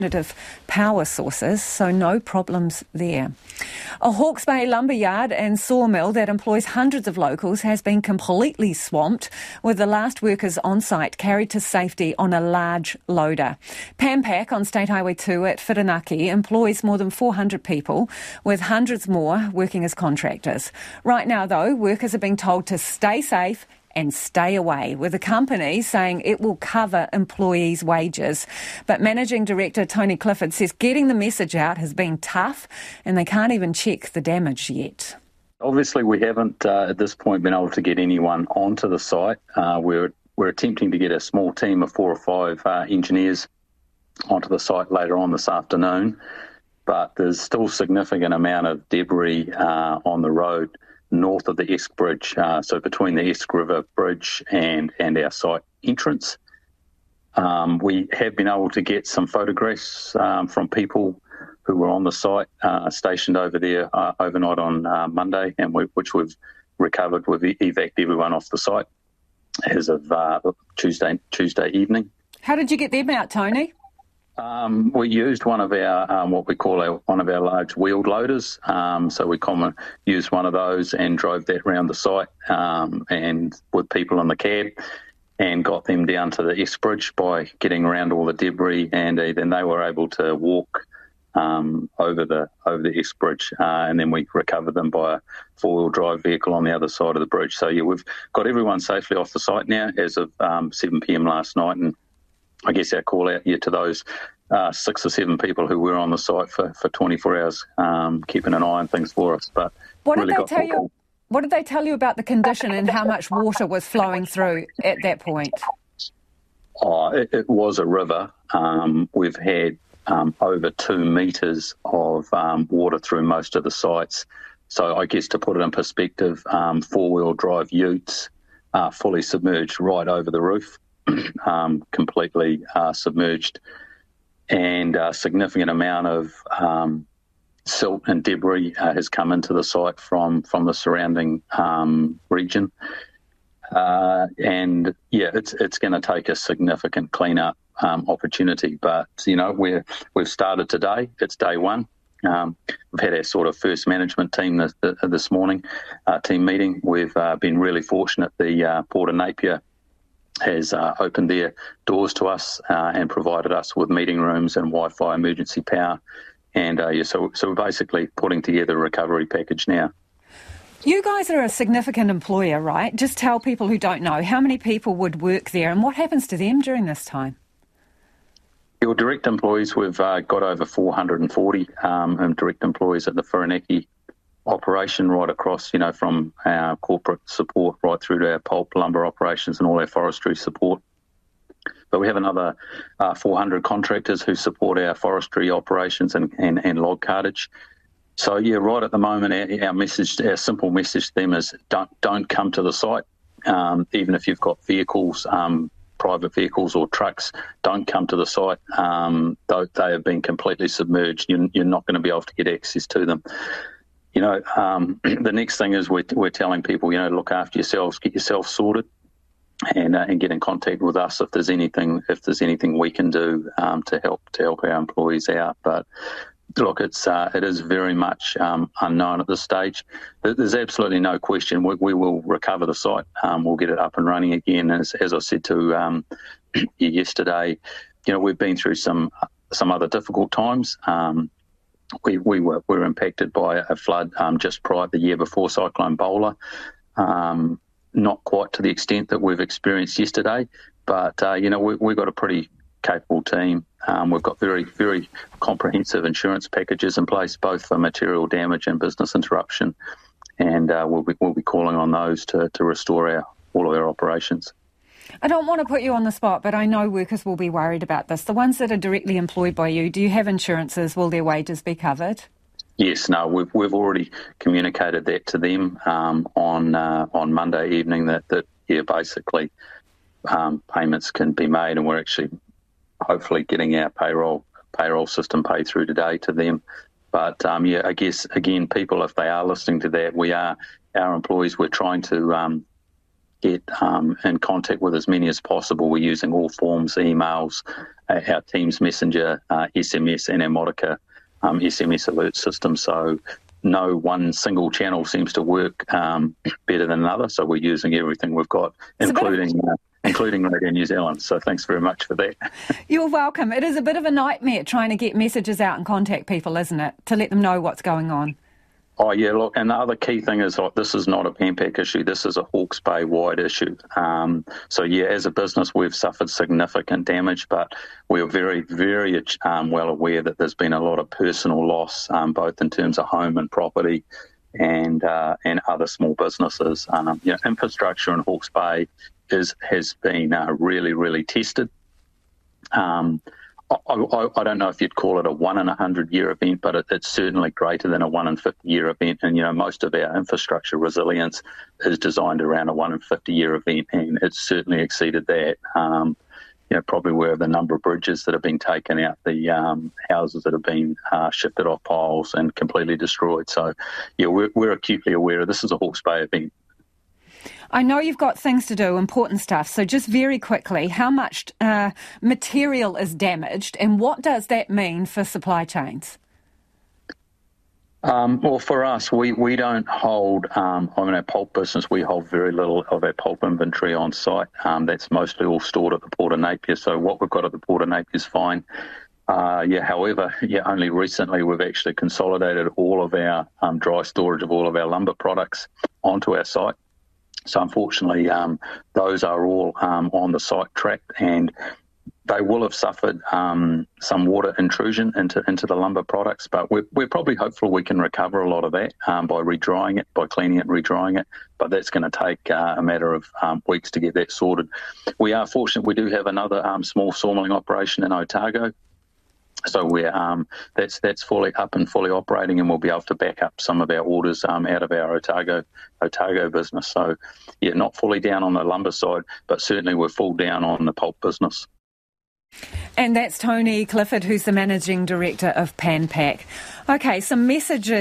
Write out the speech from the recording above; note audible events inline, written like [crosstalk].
alternative power sources, so no problems there. A Hawke's Bay lumberyard and sawmill that employs hundreds of locals has been completely swamped, with the last workers on site carried to safety on a large loader. Pan Pac on State Highway 2 at Whirinaki employs more than 400 people, with hundreds more working as contractors. Right now, though, workers are being told to stay safe and stay away, with the company saying it will cover employees' wages. But Managing Director Tony Clifford says getting the message out has been tough and they can't even check the damage yet. Obviously, we haven't uh, at this point been able to get anyone onto the site. Uh, we're, we're attempting to get a small team of four or five uh, engineers onto the site later on this afternoon, but there's still significant amount of debris uh, on the road north of the Esk Bridge, uh, so between the Esk River Bridge and, and our site entrance. Um, we have been able to get some photographs um, from people who were on the site, uh, stationed over there uh, overnight on uh, Monday, and we, which we've recovered. We've evac everyone off the site as of uh, Tuesday Tuesday evening. How did you get them out, Tony? Um, we used one of our um, what we call our, one of our large wheeled loaders. Um, so we common, used one of those and drove that around the site um, and with people in the cab and got them down to the Esk Bridge by getting around all the debris and then they were able to walk um, over the over the Esk Bridge uh, and then we recovered them by a four wheel drive vehicle on the other side of the bridge. So yeah, we've got everyone safely off the site now as of um, 7 p.m. last night and I guess our call out here to those uh, six or seven people who were on the site for, for 24 hours, um, keeping an eye on things for us. But what really did they tell you? What did they tell you about the condition and how much water was flowing through at that point? Oh, it, it was a river. Um, we've had um, over two metres of um, water through most of the sites. So I guess to put it in perspective, um, four wheel drive utes are fully submerged right over the roof. [clears throat] um, completely uh, submerged, and a significant amount of um, silt and debris uh, has come into the site from from the surrounding um, region. Uh, and yeah, it's it's going to take a significant cleanup um, opportunity. But you know, we we've started today. It's day one. Um, we've had our sort of first management team this, this morning, uh, team meeting. We've uh, been really fortunate. The uh, Port of Napier has uh, opened their doors to us uh, and provided us with meeting rooms and Wi-Fi emergency power. And uh, yeah, so so we're basically putting together a recovery package now. You guys are a significant employer, right? Just tell people who don't know how many people would work there and what happens to them during this time. Your direct employees, we've uh, got over 440 um, direct employees at the Whirinaki operation right across, you know, from our corporate support right through to our pulp lumber operations and all our forestry support. But we have another uh, 400 contractors who support our forestry operations and, and, and log cartage. So yeah, right at the moment, our, our, message, our simple message to them is don't don't come to the site, um, even if you've got vehicles, um, private vehicles or trucks. Don't come to the site. Um, they, they have been completely submerged. You're, you're not going to be able to get access to them you know, um, [clears throat] the next thing is we're, we're telling people, you know, look after yourselves, get yourself sorted, and uh, and get in contact with us if there's anything if there's anything we can do um, to help to help our employees out. But look, it's uh, it is very much um, unknown at this stage. There's absolutely no question. We, we will recover the site. Um, we'll get it up and running again. As, as I said to um, [clears throat] yesterday, you know, we've been through some some other difficult times. Um, we, we were, were impacted by a flood um, just prior the year before Cyclone Bola. Um, not quite to the extent that we've experienced yesterday, but uh, you know we, have got a pretty capable team. Um, we've got very very comprehensive insurance packages in place, both for material damage and business interruption, and uh, we'll be we'll be calling on those to, to restore our all of our operations. I don't want to put you on the spot, but I know workers will be worried about this. The ones that are directly employed by you, do you have insurances? Will their wages be covered? Yes, no, we've we've already communicated that to them um, on uh, on Monday evening that that yeah, basically um, payments can be made, and we're actually hopefully getting our payroll payroll system paid through today to them. But um, yeah, I guess again, people, if they are listening to that, we are our employees. We're trying to um, get um, in contact with as many as possible. We're using all forms, emails, our Teams Messenger, uh, SMS, and our Modica um, SMS alert system. So no one single channel seems to work um, better than another. So we're using everything we've got, including. Uh, including Radio New Zealand. So thanks very much for that. [laughs] You're welcome. It is a bit of a nightmare trying to get messages out and contact people, isn't it? To let them know what's going on. Oh yeah, look, and the other key thing is like this is not a Pan Pac issue. This is a Hawke's Bay wide issue. Um, so yeah, as a business, we've suffered significant damage, but we're very, very um, well aware that there's been a lot of personal loss, um, both in terms of home and property, and uh, and other small businesses. Um, you know, infrastructure in Hawke's Bay is has been uh, really, really tested. Um, I, I, don't know if you'd call it a one in a hundred year event, but it, it's certainly greater than a one in fifty year event. And you know, most of our infrastructure resilience is designed around a one in fifty year event, and it's certainly exceeded that. Um, you know, probably where the number of bridges that have been taken out, the um, houses that have been uh, shifted off piles and completely destroyed. So, yeah, we're, we're acutely aware of this is a Hawke's Bay event. I know you've got things to do, important stuff. So, just very quickly, how much uh, material is damaged, and what does that mean for supply chains? Um, well, for us, we, we don't hold, um, I mean, our pulp business, we hold very little of our pulp inventory on site. Um, that's mostly all stored at the Port of Napier. So, what we've got at the Port of Napier is fine. Uh, yeah, however, [laughs] yeah, only recently we've actually consolidated all of our um, dry storage of all of our lumber products onto our site. So unfortunately, um, those are all um, on the site tracked, and they will have suffered um, some water intrusion into into the lumber products. But we're, we're probably hopeful we can recover a lot of that um, by redrying it, by cleaning it, redrying it. But that's going to take uh, a matter of um, weeks to get that sorted. We are fortunate; we do have another um, small sawmilling operation in Otago so we're um, that's that's fully up and fully operating, and we'll be able to back up some of our orders um, out of our Otago Otago business. So yeah, not fully down on the lumber side, but certainly we're full down on the pulp business. And that's Tony Clifford, who's the managing director of Pan Pac. Okay, some messages.